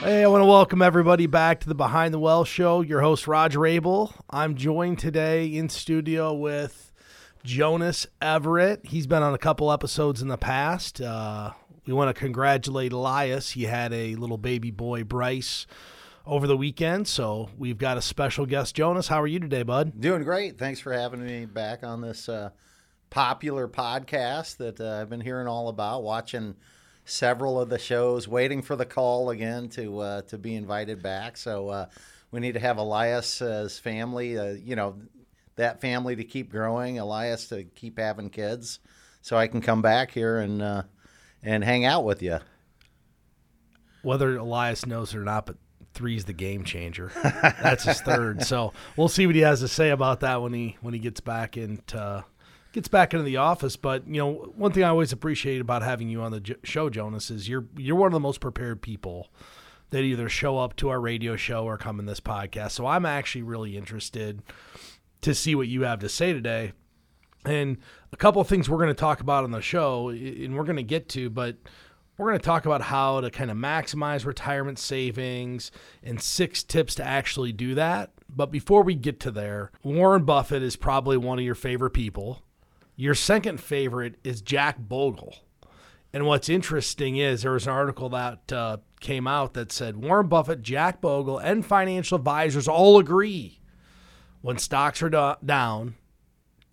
Hey, I want to welcome everybody back to the Behind the Wealth show. Your host, Roger Abel. I'm joined today in studio with Jonas Everett. He's been on a couple episodes in the past. Uh, we want to congratulate Elias. He had a little baby boy, Bryce, over the weekend. So we've got a special guest, Jonas. How are you today, bud? Doing great. Thanks for having me back on this uh, popular podcast that uh, I've been hearing all about, watching several of the shows, waiting for the call again to uh, to be invited back. So uh, we need to have Elias's family, uh, you know, that family to keep growing, Elias to keep having kids, so I can come back here and uh, and hang out with you. Whether Elias knows it or not, but three's the game changer. That's his third. So we'll see what he has to say about that when he when he gets back into gets back into the office. But you know, one thing I always appreciate about having you on the show, Jonas, is you're you're one of the most prepared people that either show up to our radio show or come in this podcast. So I'm actually really interested to see what you have to say today. And a couple of things we're going to talk about on the show, and we're going to get to, but we're going to talk about how to kind of maximize retirement savings and six tips to actually do that. But before we get to there, Warren Buffett is probably one of your favorite people. Your second favorite is Jack Bogle. And what's interesting is there was an article that uh, came out that said Warren Buffett, Jack Bogle, and financial advisors all agree when stocks are do- down,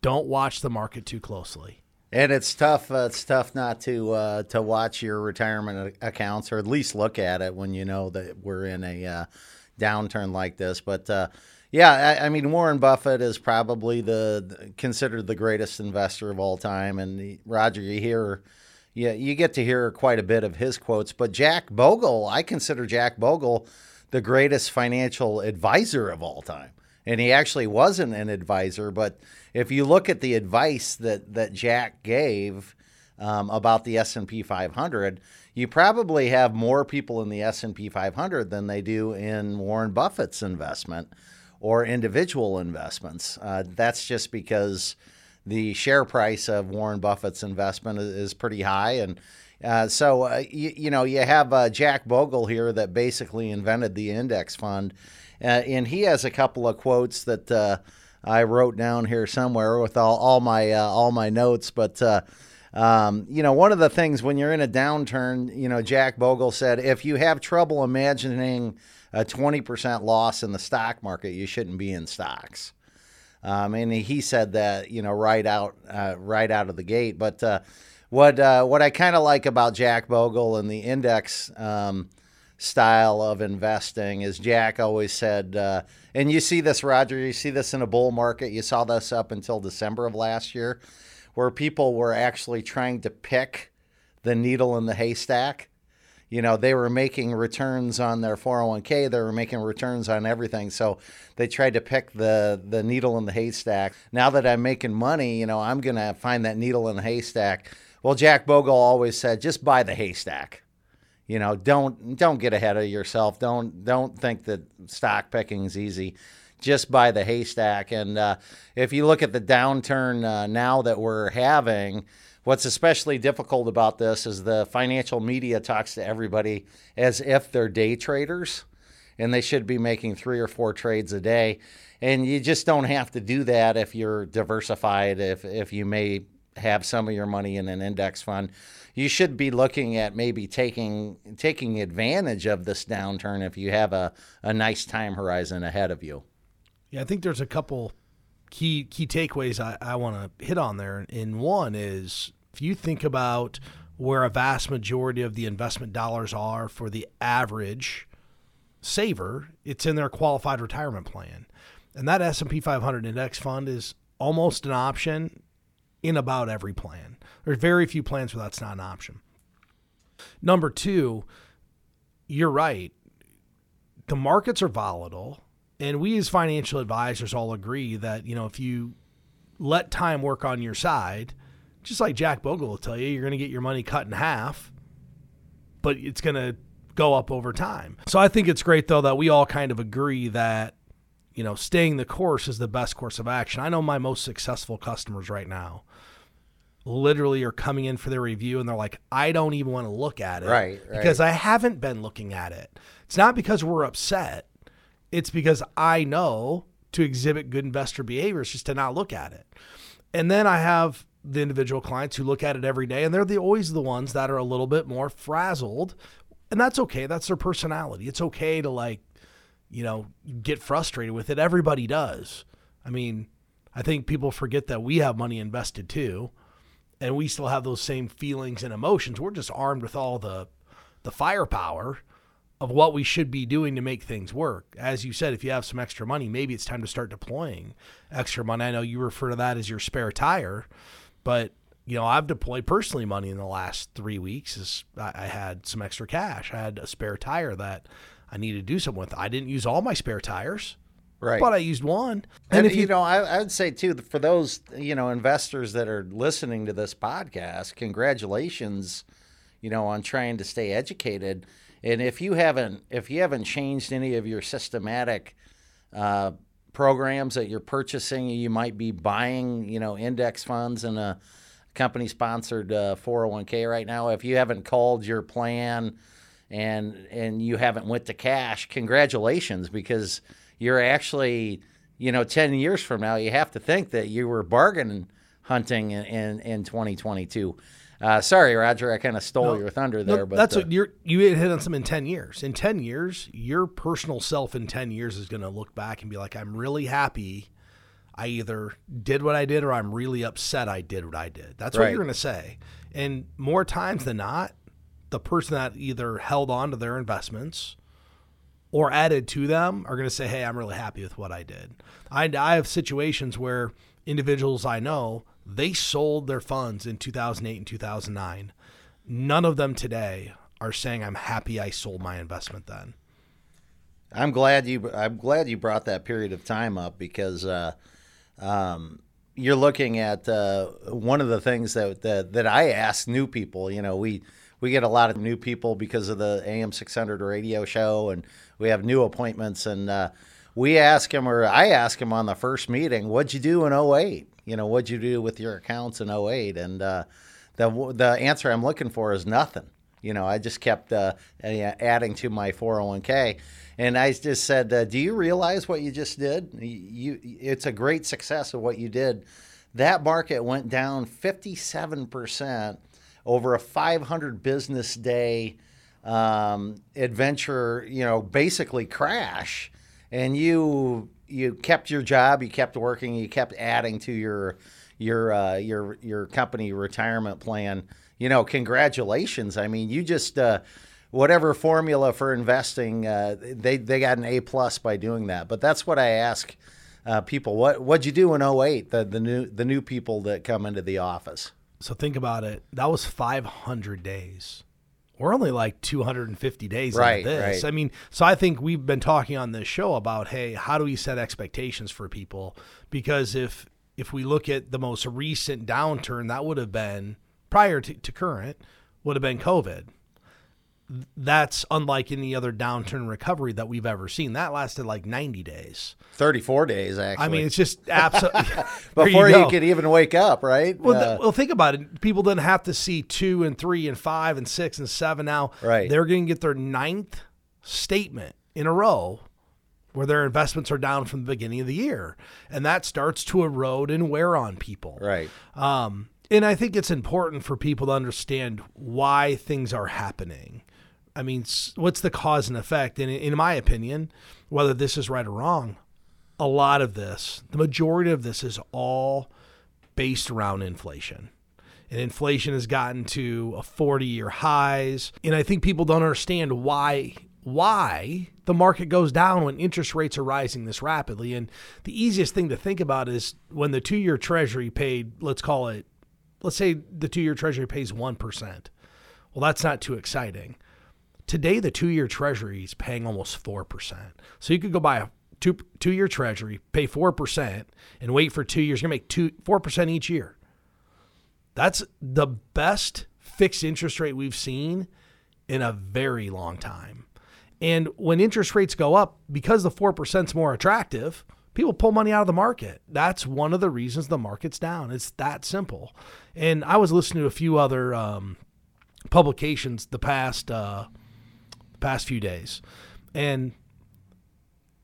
don't watch the market too closely. And it's tough. Uh, it's tough not to uh, to watch your retirement accounts, or at least look at it when you know that we're in a uh, downturn like this. But uh, yeah, I, I, mean Warren Buffett is probably the considered the greatest investor of all time, and Roger, you hear. Yeah, you get to hear quite a bit of his quotes, but Jack Bogle, I consider Jack Bogle the greatest financial advisor of all time and he actually wasn't an advisor. But if you look at the advice that that Jack gave um, about the S and P 500, you probably have more people in the S and P 500 than they do in Warren Buffett's investment or individual investments. Uh, that's just because the share price of Warren Buffett's investment is, pretty high and. Uh, so uh, you, you, know you have uh, Jack Bogle here that basically invented the index fund, uh, and he has a couple of quotes that uh, I wrote down here somewhere with all, all my uh, all my notes. But um, you know, one of the things when you're in a downturn, you know, Jack Bogle said, if you have trouble imagining a 20% loss in the stock market, you shouldn't be in stocks. Um, and he said that you know right out uh, right out of the gate. But uh, what what I kind of like about Jack Bogle and the index. Um, style of investing. is Jack always said, uh, and you see this, Roger, you see this in a bull market. You saw this up until December of last year, where people were actually trying to pick the needle in the haystack. You know, they were making returns on their 401k, they were making returns on everything. So they tried to pick the, the needle in the haystack. Now that I'm making money, you know, I'm going to find that needle in the haystack. Well, Jack Bogle always said, just buy the haystack you know, don't don't get ahead of yourself. Don't don't think that stock picking is easy. Just buy the haystack. And uh, if you look at the downturn uh, now that we're having, what's especially difficult about this is the financial media talks to everybody as if they're day traders, and they should be making three or four trades a day. And you just don't have to do that if you're diversified. If if you may have some of your money in an index fund you should be looking at maybe taking taking advantage of this downturn if you have a, a nice time horizon ahead of you. Yeah, I think there's a couple key key takeaways I, I want to hit on there. And one is if you think about where a vast majority of the investment dollars are for the average saver, it's in their qualified retirement plan. And that S&P 500 index fund is almost an option in about every plan. There's very few plans where that's not an option. Number two, you're right. The markets are volatile, and we as financial advisors all agree that you know if you let time work on your side, just like Jack Bogle will tell you, you're going to get your money cut in half, but it's going to go up over time. So I think it's great though that we all kind of agree that you know staying the course is the best course of action. I know my most successful customers right now literally are coming in for their review and they're like, I don't even want to look at it. Right, right. Because I haven't been looking at it. It's not because we're upset. It's because I know to exhibit good investor behavior is just to not look at it. And then I have the individual clients who look at it every day and they're the always the ones that are a little bit more frazzled. And that's okay. That's their personality. It's okay to like, you know, get frustrated with it. Everybody does. I mean, I think people forget that we have money invested too and we still have those same feelings and emotions. We're just armed with all the the firepower of what we should be doing to make things work. As you said, if you have some extra money, maybe it's time to start deploying extra money. I know you refer to that as your spare tire, but you know I've deployed personally money in the last three weeks. As I had some extra cash, I had a spare tire that I needed to do something with. I didn't use all my spare tires. Right. But I used one. And, and if you, you know, I, I, would say too, for those you know investors that are listening to this podcast, congratulations, you know, on trying to stay educated. And if you haven't, if you haven't changed any of your systematic uh, programs that you're purchasing, you might be buying, you know, index funds and a company sponsored uh, 401k right now. If you haven't called your plan and and you haven't went to cash, congratulations because you're actually, you know, 10 years from now, you have to think that you were bargain hunting in, in, in 2022. Uh, sorry, Roger, I kind of stole no, your thunder there, no, but that's uh, what you're you hit on some in ten years. In ten years, your personal self in ten years is going to look back and be like, "I'm really happy. I either did what I did, or I'm really upset I did what I did." That's right. what you're going to say. And more times than not, the person that either held on to their investments or added to them are going to say, "Hey, I'm really happy with what I did." I, I have situations where individuals I know they sold their funds in 2008 and 2009. None of them today are saying, "I'm happy I sold my investment then." I'm glad you. I'm glad you brought that period of time up because uh, um, you're looking at uh, one of the things that, that that I ask new people. You know, we we get a lot of new people because of the AM 600 radio show, and we have new appointments. And uh, we ask them, or I ask them on the first meeting, "What'd you do in 08? You know, what'd you do with your accounts in 08? And uh, the the answer I'm looking for is nothing. You know, I just kept uh, adding to my 401k, and I just said, uh, "Do you realize what you just did? You, it's a great success of what you did." That market went down 57 percent over a 500 business day um, adventure, you know, basically crash, and you you kept your job, you kept working, you kept adding to your your uh, your your company retirement plan. You know, congratulations. I mean, you just uh, whatever formula for investing, uh, they they got an A plus by doing that. But that's what I ask uh, people. What what'd you do in 08, The the new the new people that come into the office. So think about it. That was 500 days. We're only like 250 days right, into this. Right. I mean, so I think we've been talking on this show about, hey, how do we set expectations for people? Because if if we look at the most recent downturn, that would have been prior to, to current, would have been COVID that's unlike any other downturn recovery that we've ever seen. That lasted like 90 days. 34 days, actually. I mean, it's just absolutely. Before you, you, could even wake up, right? Well, uh, th- well, think about it. People didn't have to see two and three and five and six and seven now. Right. They're going to get their ninth statement in a row where their investments are down from the beginning of the year. And that starts to erode and wear on people. Right. Um, and I think it's important for people to understand why things are happening I mean, what's the cause and effect? And in my opinion, whether this is right or wrong, a lot of this, the majority of this is all based around inflation. And inflation has gotten to a 40 year highs. And I think people don't understand why why the market goes down when interest rates are rising this rapidly. And the easiest thing to think about is when the two year treasury paid, let's call it, let's say the two year treasury pays 1%. Well, that's not too exciting. Today, the two year treasury is paying almost 4%. So you could go buy a two, two year treasury, pay 4%, and wait for two years. You're going to make two, 4% each year. That's the best fixed interest rate we've seen in a very long time. And when interest rates go up, because the 4% is more attractive, People pull money out of the market. That's one of the reasons the market's down. It's that simple. And I was listening to a few other um, publications the past uh, past few days, and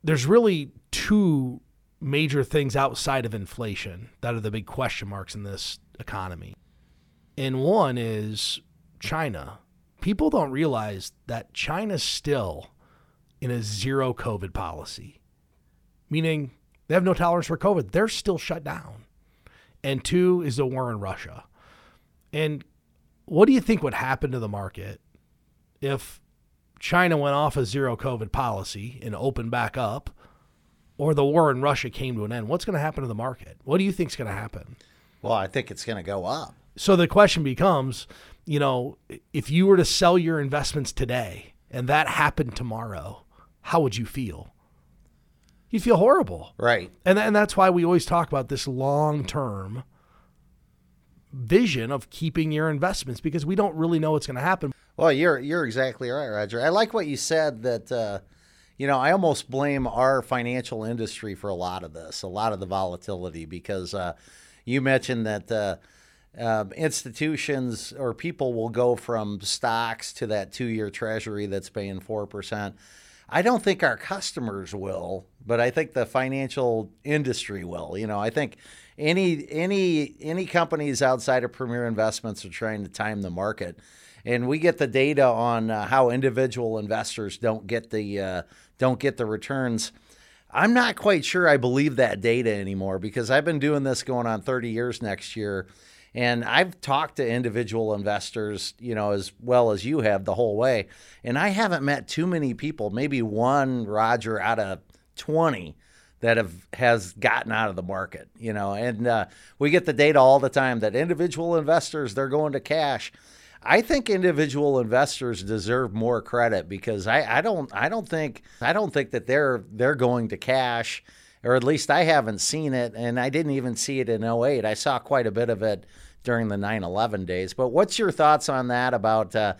there's really two major things outside of inflation that are the big question marks in this economy. And one is China. People don't realize that China's still in a zero COVID policy, meaning they have no tolerance for COVID. They're still shut down. And two is the war in Russia. And what do you think would happen to the market if China went off a zero COVID policy and opened back up, or the war in Russia came to an end? What's going to happen to the market? What do you think is going to happen? Well, I think it's going to go up. So the question becomes, you know, if you were to sell your investments today and that happened tomorrow, how would you feel? You'd feel horrible. Right. And, and that's why we always talk about this long term vision of keeping your investments because we don't really know what's going to happen. Well, you're you're exactly right, Roger. I like what you said that uh, you know, I almost blame our financial industry for a lot of this, a lot of the volatility because uh, you mentioned that uh, uh, institutions or people will go from stocks to that two-year treasury that's paying 4%. I don't think our customers will, but I think the financial industry will. You know, I think any any any companies outside of Premier Investments are trying to time the market, and we get the data on uh, how individual investors don't get the uh, don't get the returns. I'm not quite sure I believe that data anymore because I've been doing this going on 30 years next year. And I've talked to individual investors, you know, as well as you have the whole way. And I haven't met too many people, maybe one Roger out of 20 that have has gotten out of the market, you know. And uh, we get the data all the time that individual investors they're going to cash. I think individual investors deserve more credit because I, I don't I don't think I don't think that they're they're going to cash or at least I haven't seen it and I didn't even see it in 08. I saw quite a bit of it during the 9/11 days. But what's your thoughts on that about uh,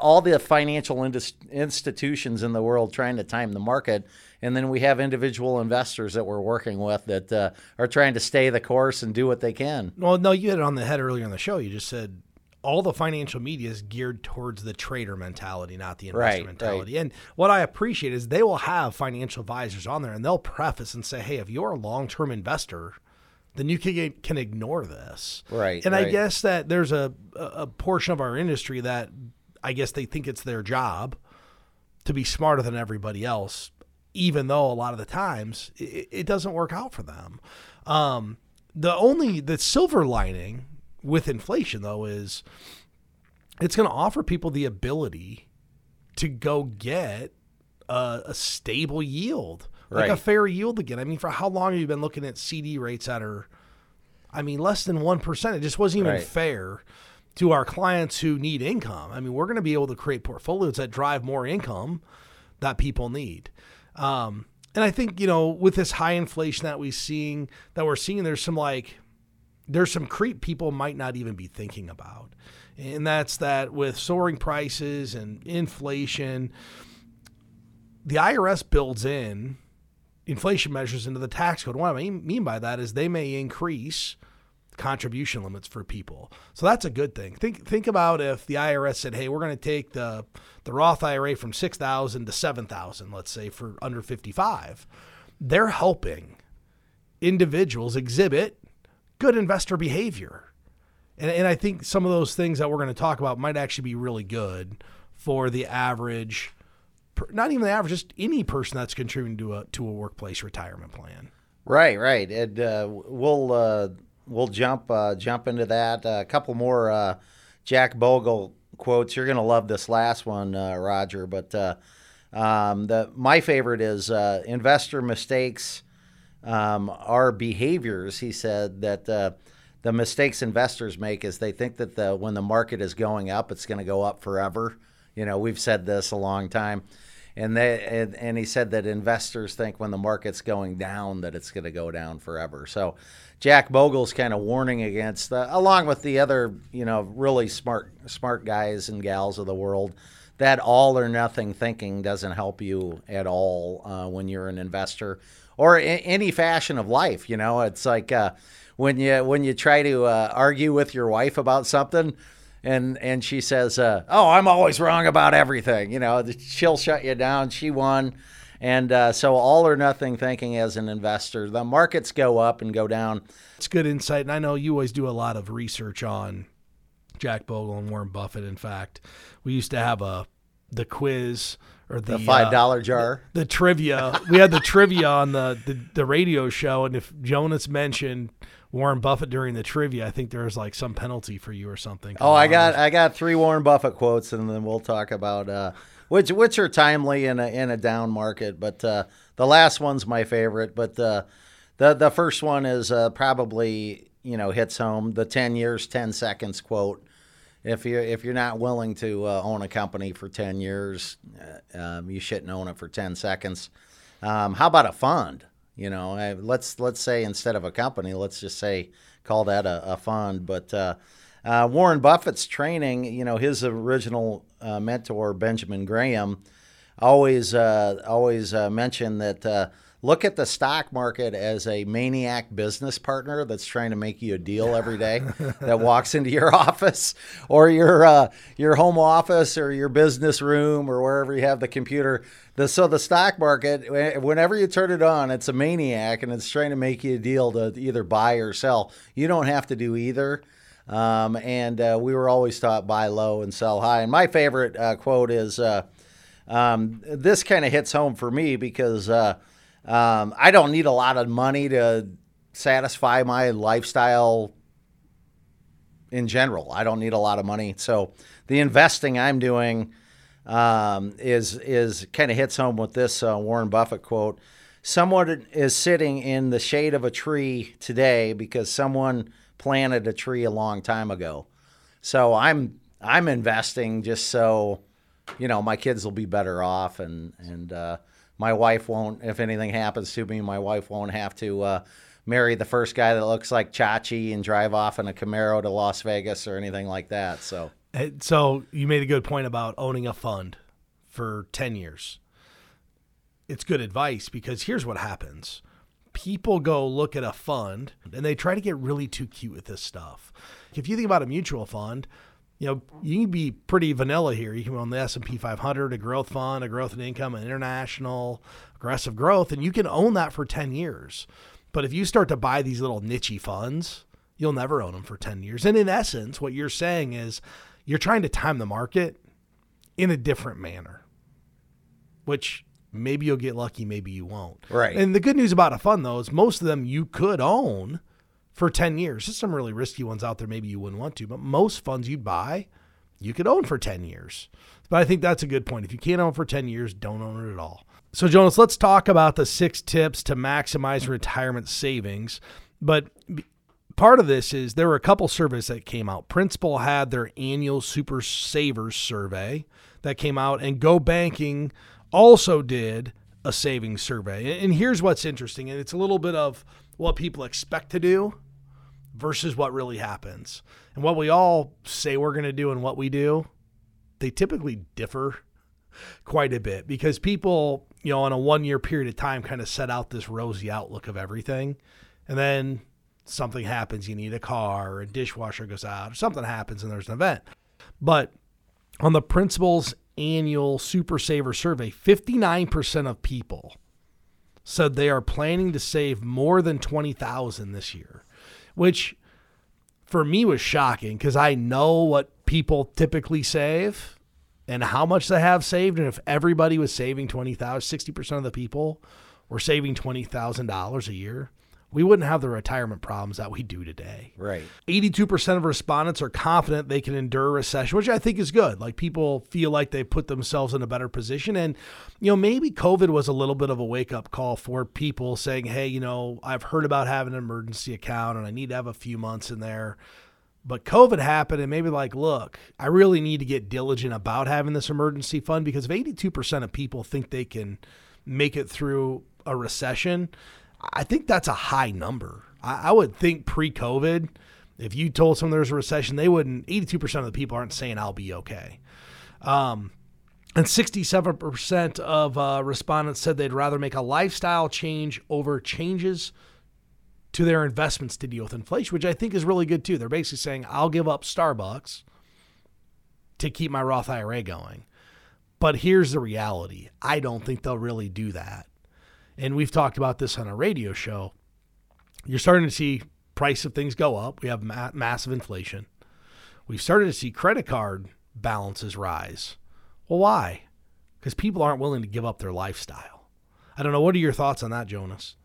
all the financial institutions in the world trying to time the market and then we have individual investors that we're working with that uh, are trying to stay the course and do what they can. Well, no, you hit it on the head earlier in the show. You just said all the financial media is geared towards the trader mentality, not the investor right, mentality. Right. And what I appreciate is they will have financial advisors on there and they'll preface and say, hey, if you're a long term investor, then you can, can ignore this. Right. And right. I guess that there's a, a portion of our industry that I guess they think it's their job to be smarter than everybody else even though a lot of the times it, it doesn't work out for them. Um, the only the silver lining with inflation though is it's going to offer people the ability to go get a, a stable yield, like right. a fair yield again. I mean, for how long have you been looking at CD rates that are, I mean, less than one percent? It just wasn't even right. fair to our clients who need income. I mean, we're going to be able to create portfolios that drive more income that people need. Um, and I think you know with this high inflation that we're seeing that we're seeing, there's some like there's some creep people might not even be thinking about, and that's that with soaring prices and inflation, the IRS builds in inflation measures into the tax code. What I mean by that is they may increase contribution limits for people. So that's a good thing. Think think about if the IRS said, "Hey, we're going to take the the Roth IRA from 6,000 to 7,000, let's say for under 55." They're helping individuals exhibit good investor behavior. And, and I think some of those things that we're going to talk about might actually be really good for the average not even the average, just any person that's contributing to a to a workplace retirement plan. Right, right. And uh, we'll uh, we'll jump uh, jump into that. a couple more uh, Jack Bogle quotes. You're going to love this last one, uh, Roger. But uh, um, the my favorite is investor mistakes um, are behaviors. He said that the mistakes investors make is they think that the when the market is going up, it's going to go up forever. You know, we've said this a long time. And they and, and he said that investors think when the market's going down that it's going to go down forever. So Jack Bogle's kind of warning against, uh, along with the other, you know, really smart smart guys and gals of the world, that all or nothing thinking doesn't help you at all uh, when you're an investor or any fashion of life. You know, it's like uh, when you when you try to uh, argue with your wife about something. And, and she says, uh, "Oh, I'm always wrong about everything." You know, she'll shut you down. She won, and uh, so all or nothing thinking as an investor. The markets go up and go down. It's good insight, and I know you always do a lot of research on Jack Bogle and Warren Buffett. In fact, we used to have a the quiz or the, The five uh, dollar jar. the trivia. We had the trivia on the, the the radio show, and if Jonas mentioned Warren Buffett during the trivia, I think there was like some penalty for you or something. Oh, I got I got three Warren Buffett quotes, and then we'll talk about uh, which which are timely in a in a down market. But uh, the last one's my favorite. But uh, the the first one is uh, probably you know hits home. The ten years, ten seconds quote. If you if you're not willing to uh, own a company for ten years, uh, um, you shouldn't own it for ten seconds. Um, how about a fund? You know, uh, let's let's say instead of a company, let's just say call that a, a fund. But uh, uh, Warren Buffett's training, you know, his original uh, mentor Benjamin Graham always always mentioned that look at the stock market as a maniac business partner that's trying to make you a deal every day that walks into your office or your uh, your home office or your business room or wherever you have the computer. The, so the stock market, whenever you turn it on, it's a maniac and it's trying to make you a deal to either buy or sell. You don't have to do either. Um, and uh, we were always taught buy low and sell high. And my favorite uh, quote is uh, um, this kind of hits home for me because uh, um, I don't need a lot of money to satisfy my lifestyle in general. I don't need a lot of money. So the investing I'm doing um, is is kind of hits home with this uh, Warren Buffett quote. Someone is sitting in the shade of a tree today because someone planted a tree a long time ago. So I'm I'm investing just so you know my kids will be better off and and uh, my wife won't if anything happens to me my wife won't have to uh, marry the first guy that looks like Chachi and drive off in a Camaro to Las Vegas or anything like that. So Uh, So you made a good point about owning a fund for 10 years. It's good advice because here's what happens. People go look at a fund and they try to get really too cute with this stuff. If you think about a mutual fund, you know, you can be pretty vanilla here. You can own the S&P 500, a growth fund, a growth and income, an international, aggressive growth, and you can own that for 10 years. But if you start to buy these little nichey funds, you'll never own them for 10 years. And in essence, what you're saying is you're trying to time the market in a different manner, which maybe you'll get lucky, maybe you won't. Right. And the good news about a fund, though, is most of them you could own for 10 years. There's some really risky ones out there, maybe you wouldn't want to, but most funds you buy, you could own for 10 years. But I think that's a good point. If you can't own for 10 years, don't own it at all. So, Jonas, let's talk about the six tips to maximize retirement savings. But part of this is there were a couple surveys that came out. Principal had their annual Super Savers survey that came out, and Go Banking also did a savings survey. And here's what's interesting, and it's a little bit of what people expect to do versus what really happens. And what we all say we're going to do and what we do, they typically differ quite a bit because people, you know, on a one year period of time kind of set out this rosy outlook of everything. And then something happens, you need a car or a dishwasher goes out or something happens and there's an event. But on the principal's annual Super Saver survey, 59% of people said they are planning to save more than 20,000 this year, which for me was shocking because I know what people typically save and how much they have saved. And if everybody was saving 20,000, 60% of the people were saving $20,000 a year, we wouldn't have the retirement problems that we do today. right. 82% of respondents are confident they can endure a recession, which I think is good. Like people feel like they put themselves in a better position. And, you know, maybe COVID was a little bit of a wake up call for people saying, hey, you know, I've heard about having an emergency account and I need to have a few months in there. But COVID happened and maybe like, look, I really need to get diligent about having this emergency fund because if 82% of people think they can make it through a recession, I think that's a high number. I, I would think pre COVID, if you told someone there's a recession, they wouldn't, 82% of the people aren't saying I'll be okay. Um, And 67% of uh, respondents said they'd rather make a lifestyle change over changes to their investments to deal with inflation, which I think is really good too. They're basically saying, I'll give up Starbucks to keep my Roth IRA going. But here's the reality I don't think they'll really do that. And we've talked about this on a radio show. You're starting to see price of things go up. We have ma- massive inflation. We've started to see credit card balances rise. Well, why? Because people aren't willing to give up their lifestyle. I don't know. What are your thoughts on that, Jonas?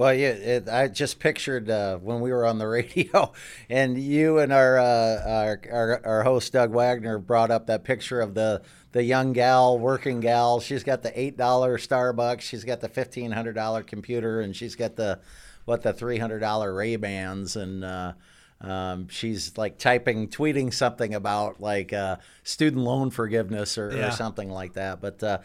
Well, yeah, it, I just pictured uh, when we were on the radio, and you and our, uh, our, our our host Doug Wagner brought up that picture of the the young gal, working gal. She's got the eight dollar Starbucks, she's got the fifteen hundred dollar computer, and she's got the what the three hundred dollar Ray Bans, and uh, um, she's like typing, tweeting something about like uh, student loan forgiveness or, yeah. or, something like that. But uh,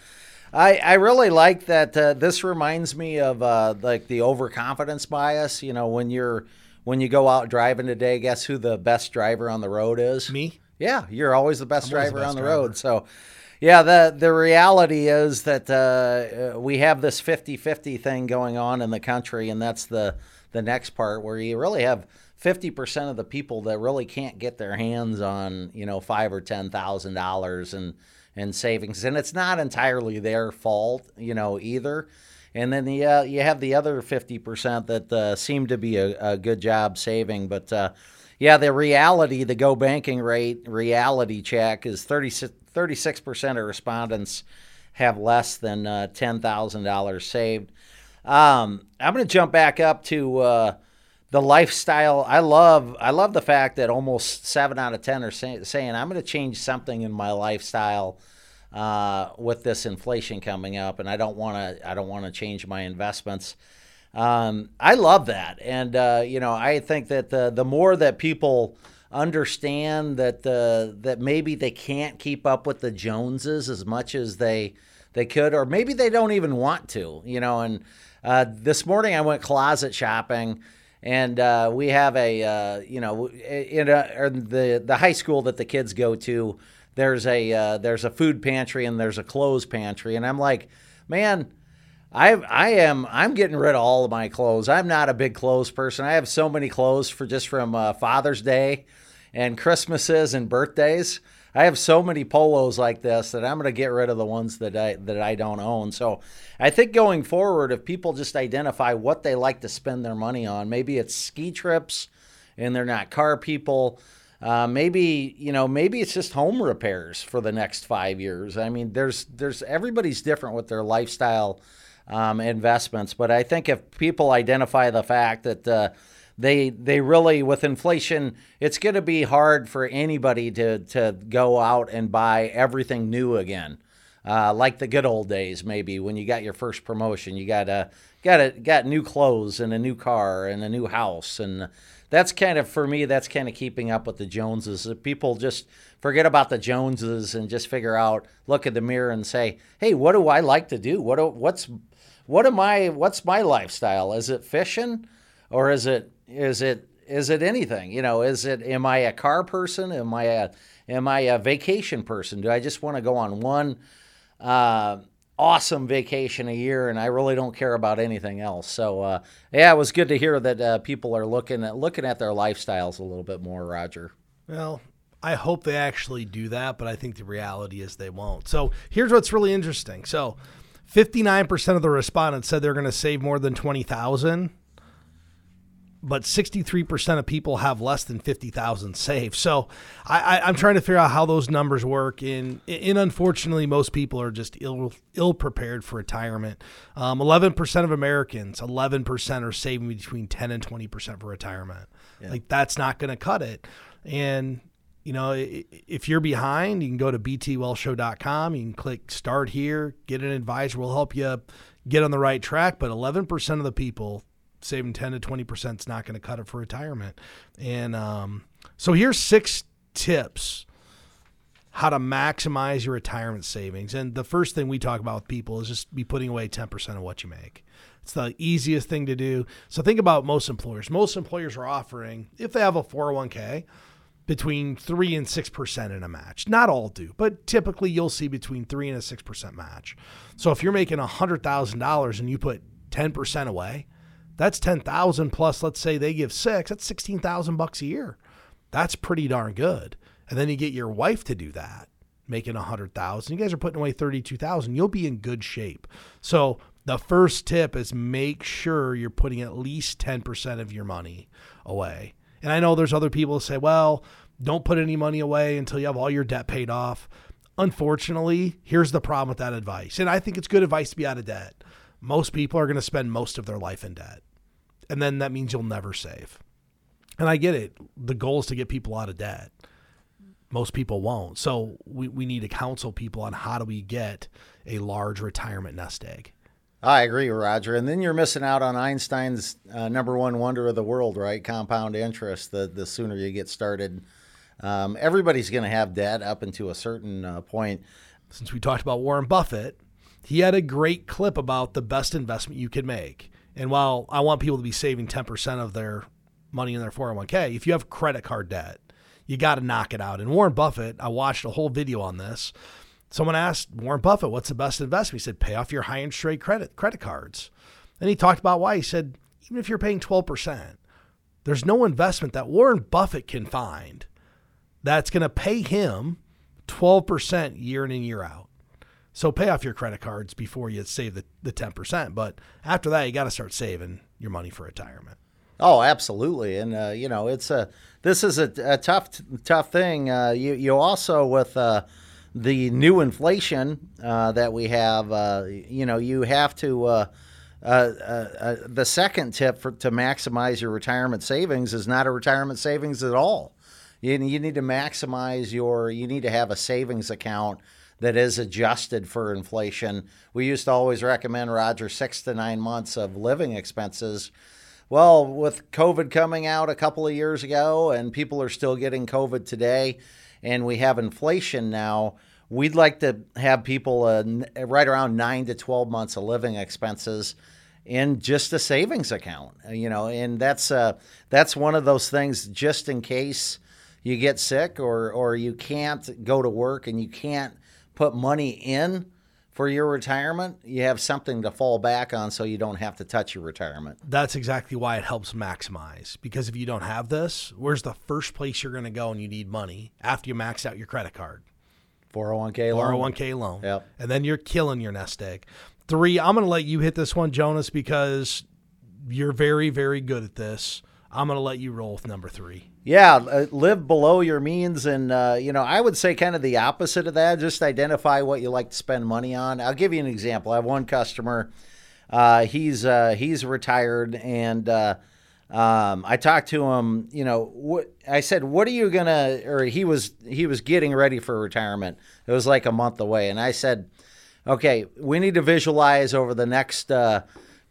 I, I really like that. Uh, this reminds me of uh, like the overconfidence bias. You know, when you're when you go out driving today, guess who the best driver on the road is? Me. Yeah, you're always the best I'm driver the best on the driver. road. So. Yeah, the the reality is that uh, we have this 50-50 thing going on in the country, and that's the the next part where you really have 50% of the people that really can't get their hands on, you know, five or ten thousand dollars and and savings, and it's not entirely their fault, you know, either. And then the uh, you have the other 50% that uh, seem to be a, a, good job saving, but uh, yeah, the reality, the go banking rate reality check is 36 percent of respondents have less than uh, ten thousand dollars saved. Um, I'm going to jump back up to uh, the lifestyle. I love I love the fact that almost seven out of ten are say, saying I'm going to change something in my lifestyle uh, with this inflation coming up, and I don't want to I don't want to change my investments. Um, I love that, and uh, you know I think that the the more that people understand that the that maybe they can't keep up with the Joneses as much as they they could, or maybe they don't even want to, you know. And uh, this morning I went closet shopping and uh, we have a uh, you know in, a, in, the the high school that the kids go to there's a uh, there's a food pantry and there's a clothes pantry. And I'm like man I I am I'm getting rid of all of my clothes. I'm not a big clothes person. I have so many clothes for just from uh, Father's Day and Christmases and birthdays I have so many polos like this that I'm going to get rid of the ones that I that I don't own. So I think going forward, if people just identify what they like to spend their money on, maybe it's ski trips, and they're not car people. Uh, maybe you know, maybe it's just home repairs for the next five years. I mean, there's there's everybody's different with their lifestyle um, investments, but I think if people identify the fact that uh, they they really with inflation it's going to be hard for anybody to to go out and buy everything new again. Uh, like the good old days maybe when you got your first promotion you got a got a got new clothes and a new car and a new house. And that's kind of for me that's kind of keeping up with the joneses. People just forget about the joneses and just figure out look at the mirror and say hey what do i like to do? What do, what's what am i what's my lifestyle? Is it fishing or is it is it is it anything? You know, is it am I a car person? Am I a am I a vacation person? Do I just want to go on one uh, awesome vacation a year and I really don't care about anything else? So uh, yeah, it was good to hear that uh, people are looking at looking at their lifestyles a little bit more, Roger. Well, I hope they actually do that, but I think the reality is they won't. So here's what's really interesting. So 59% of the respondents said they're going to save more than 20,000 but 63% of people have less than 50,000 saved. So I, am trying to figure out how those numbers work. And, and unfortunately, most people are just ill, ill prepared for retirement. Um, 11% of Americans, 11% are saving between 10 and 20% for retirement. Yeah. Like that's not going to cut it. And, you know, if you're behind, you can go to btwealthshow.com. You can click start here, get an advisor. We'll help you get on the right track. But 11% of the people saving 10 to 20% is not going to cut it for retirement. And um, so here's six tips how to maximize your retirement savings. And the first thing we talk about with people is just be putting away 10% of what you make. It's the easiest thing to do. So think about most employers. Most employers are offering, if they have a 401k, between three and six percent in a match. Not all do, but typically you'll see between three and a six percent match. So if you're making a hundred thousand dollars and you put ten percent away, that's ten thousand plus. Let's say they give six. That's sixteen thousand bucks a year. That's pretty darn good. And then you get your wife to do that, making a hundred thousand. You guys are putting away thirty-two thousand. You'll be in good shape. So the first tip is make sure you're putting at least ten percent of your money away. And I know there's other people who say, well, don't put any money away until you have all your debt paid off. Unfortunately, here's the problem with that advice. And I think it's good advice to be out of debt. Most people are going to spend most of their life in debt. And then that means you'll never save. And I get it. The goal is to get people out of debt. Most people won't. So we, we need to counsel people on how do we get a large retirement nest egg. I agree, Roger. And then you're missing out on Einstein's uh, number one wonder of the world, right? Compound interest. The the sooner you get started, um, everybody's going to have debt up into a certain uh, point. Since we talked about Warren Buffett, he had a great clip about the best investment you could make. And while I want people to be saving 10% of their money in their 401k, if you have credit card debt, you got to knock it out. And Warren Buffett, I watched a whole video on this Someone asked Warren Buffett, "What's the best investment?" He said, "Pay off your high interest rate credit credit cards." And he talked about why. He said, "Even if you're paying 12%, there's no investment that Warren Buffett can find that's going to pay him 12% year in and year out. So pay off your credit cards before you save the, the 10%. But after that, you got to start saving your money for retirement. Oh, absolutely. And, uh, you know, it's a, this is a, a tough, tough thing. Uh, you, you also with, uh, the new inflation uh, that we have, uh, you know, you have to. Uh, the second tip for, to maximize your retirement savings is not a retirement savings at all. You, you need to maximize your. You need to have a savings account that is adjusted for inflation. We used to always recommend Roger six to nine months of living expenses. Well, with COVID coming out a couple of years ago, and people are still getting COVID today, and we have inflation now, we'd like to have people uh, right around nine to 12 months of living expenses in just a savings account, uh, you know, and that's uh, that's one of those things just in case you get sick or or you can't go to work and you can't put money in for your retirement, you have something to fall back on so you don't have to touch your retirement. That's exactly why it helps maximize. Because if you don't have this, where's the first place you're going to go and you need money after you max out your credit card? 401k loan. 401k loan. Yep. And then you're killing your nest egg. Three, I'm going to let you hit this one, Jonas, because you're very, very good at this. I'm going to let you roll with number three. Yeah, uh, live below your means. And, uh, you know, I would say kind of the opposite of that. Just identify what you like to spend money on. I'll give you an example. I have one customer. Uh, he's uh, he's retired, and uh, um, I talked to him. You know, I said, "What are you gonna?" Or he was he was getting ready for retirement. It was like a month away, and I said, "Okay, we need to visualize over the next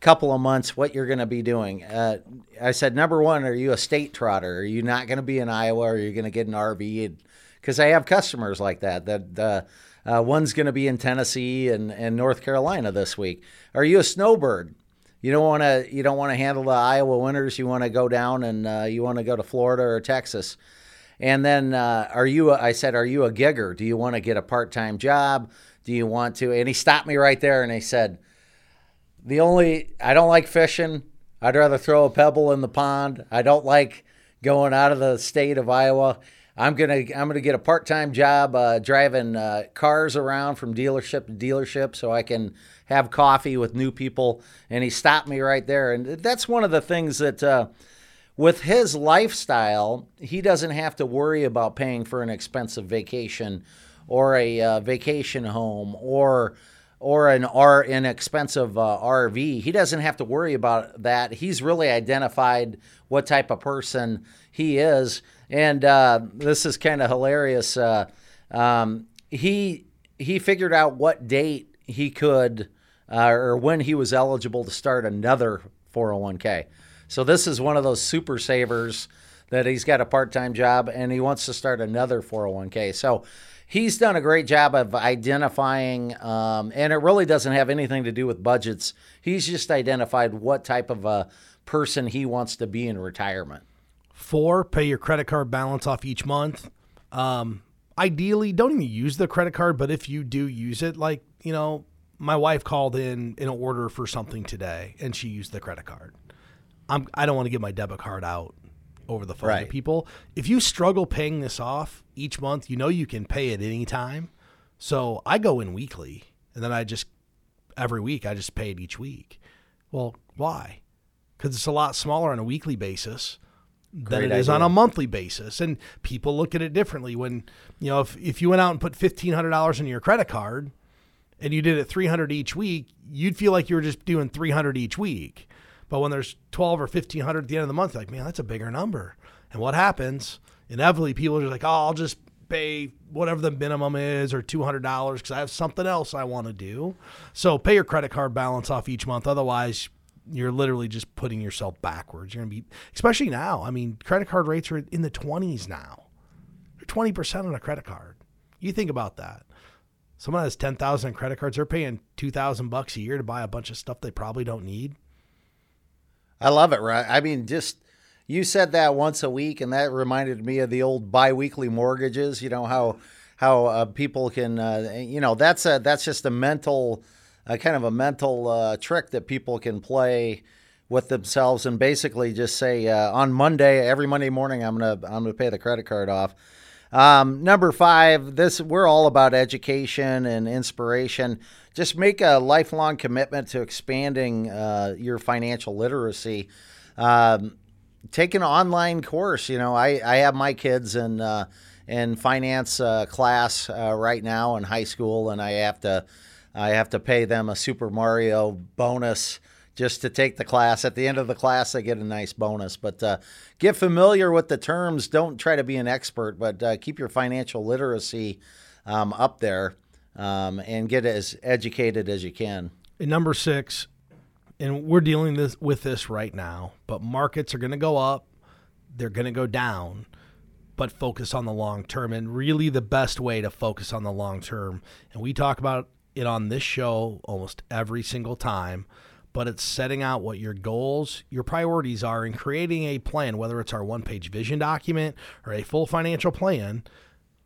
couple of months what you're going to be doing." Uh, I said, "Number one, are you a state trotter? Are you not going to be in Iowa? Are you going to get an RV?" Because I have customers like that. That uh, uh, one's going to be in Tennessee and, and North Carolina this week. Are you a snowbird? you don't want to you don't want to handle the Iowa winters. You want to go down and uh, you want to go to Florida or Texas. And then uh, are you? A, I said, are you a gigger? Do you want to get a part time job? Do you want to? And he stopped me right there and he said, the only I don't like fishing. I'd rather throw a pebble in the pond. I don't like going out of the state of Iowa. I'm gonna I'm gonna get a part time job uh, driving uh, cars around from dealership to dealership so I can have coffee with new people. And he stopped me right there. And that's one of the things that, uh, with his lifestyle, he doesn't have to worry about paying for an expensive vacation or a uh, vacation home or or an R inexpensive uh, RV. He doesn't have to worry about that. He's really identified what type of person he is, and uh, this is kind of hilarious. Uh, um, he he figured out what date he could uh, or when he was eligible to start another 401k. So this is one of those super savers that he's got a part-time job and he wants to start another 401k. So he's done a great job of identifying, um, and it really doesn't have anything to do with budgets. He's just identified what type of a person he wants to be in retirement. Four, pay your credit card balance off each month. Um, ideally, don't even use the credit card, but if you do use it, like, you know, my wife called in an order for something today and she used the credit card. I'm, I don't want to give my debit card out over the phone Right. to people. If you struggle paying this off each month, you know you can pay it any time. So I go in weekly and then I just, every week, I just pay it each week. Well, why? Because it's a lot smaller on a weekly basis than Great it is on a monthly basis. And people look at it differently. When, you know, if, if you went out and put $1,500 in your credit card and you did it 300 each week, you'd feel like you were just doing 300 each week. But when there's 12 or 1500 at the end of the month, like, man, that's a bigger number. And what happens? Inevitably, people are just like, oh, I'll just pay whatever the minimum is or $200 because I have something else I want to do. So pay your credit card balance off each month. Otherwise, you're literally just putting yourself backwards. You're going to be, especially now. I mean, credit card rates are in the 20s now. They're 20% on a credit card. You think about that. Someone has 10,000 in credit cards, they're paying 2,000 bucks a year to buy a bunch of stuff they probably don't need. I love it, right? I mean, just you said that once a week, and that reminded me of the old biweekly mortgages. You know how how uh, people can, uh, you know, that's a that's just a mental, uh, kind of a mental uh, trick that people can play with themselves, and basically just say uh, on Monday, every Monday morning, I'm gonna I'm gonna pay the credit card off. Um, number five, this we're all about education and inspiration. Just make a lifelong commitment to expanding uh, your financial literacy. Um, take an online course. You know, I, I have my kids in uh, in finance uh, class uh, right now in high school, and I have to I have to pay them a Super Mario bonus just to take the class. At the end of the class, they get a nice bonus. But uh, get familiar with the terms. Don't try to be an expert, but uh, keep your financial literacy um, up there um, and get as educated as you can. And number six, and we're dealing this with this right now, but markets are going to go up, they're going to go down, but focus on the long term. And really, the best way to focus on the long term, and we talk about it on this show almost every single time, but it's setting out what your goals, your priorities are, and creating a plan, whether it's our one page vision document or a full financial plan.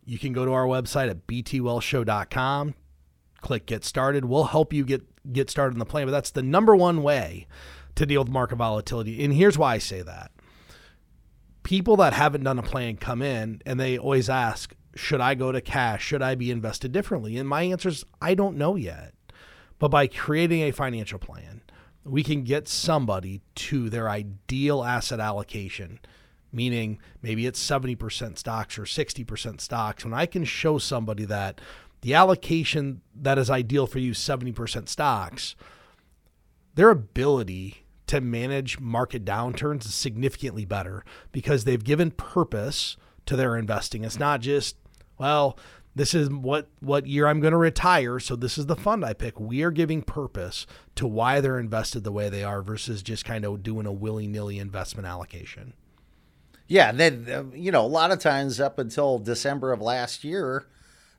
You can go to our website at btwealthshow.com click get started. We'll help you get get started on the plan, but that's the number one way to deal with market volatility. And here's why I say that. People that haven't done a plan come in and they always ask, should I go to cash? Should I be invested differently? And my answer is I don't know yet. But by creating a financial plan, we can get somebody to their ideal asset allocation, meaning maybe it's 70% stocks or 60% stocks. When I can show somebody that the allocation that is ideal for you, 70% stocks, their ability to manage market downturns is significantly better because they've given purpose to their investing. It's not just, well, this is what what year I'm going to retire, so this is the fund I pick. We are giving purpose to why they're invested the way they are versus just kind of doing a willy-nilly investment allocation. Yeah, then uh, you know, a lot of times up until December of last year,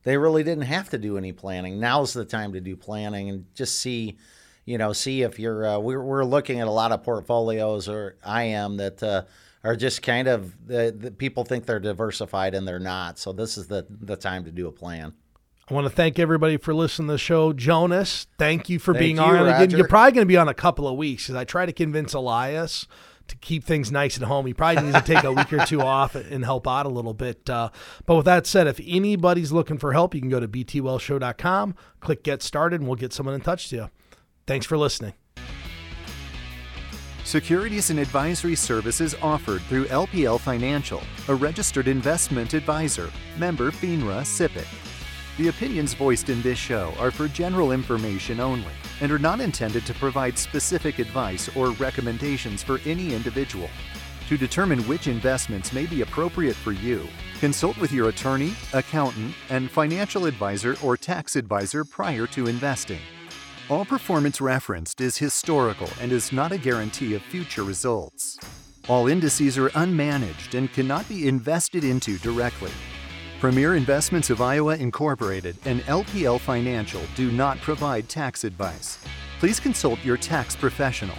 they really didn't have to do any planning. Now's the time to do planning and just see, you know, see if you're. Uh, we're we're looking at a lot of portfolios, or I am that uh, are just kind of the, the people think they're diversified and they're not. So this is the the time to do a plan. I want to thank everybody for listening to the show. Jonas, thank you for Thank being you, on. Again, you're probably going to be on a couple of weeks because I try to convince Elias to keep things nice at home. He probably needs to take a week or two off and help out a little bit. Uh, but with that said, if anybody's looking for help, you can go to btwealthshow.com, click get started, and we'll get someone in touch to you. Thanks for listening. Securities and advisory services offered through LPL Financial, a registered investment advisor, member FINRA SIPC. The opinions voiced in this show are for general information only and are not intended to provide specific advice or recommendations for any individual. To determine which investments may be appropriate for you, consult with your attorney, accountant, and financial advisor or tax advisor prior to investing. All performance referenced is historical and is not a guarantee of future results. All indices are unmanaged and cannot be invested into directly. Premier Investments of Iowa Incorporated and LPL Financial do not provide tax advice. Please consult your tax professional.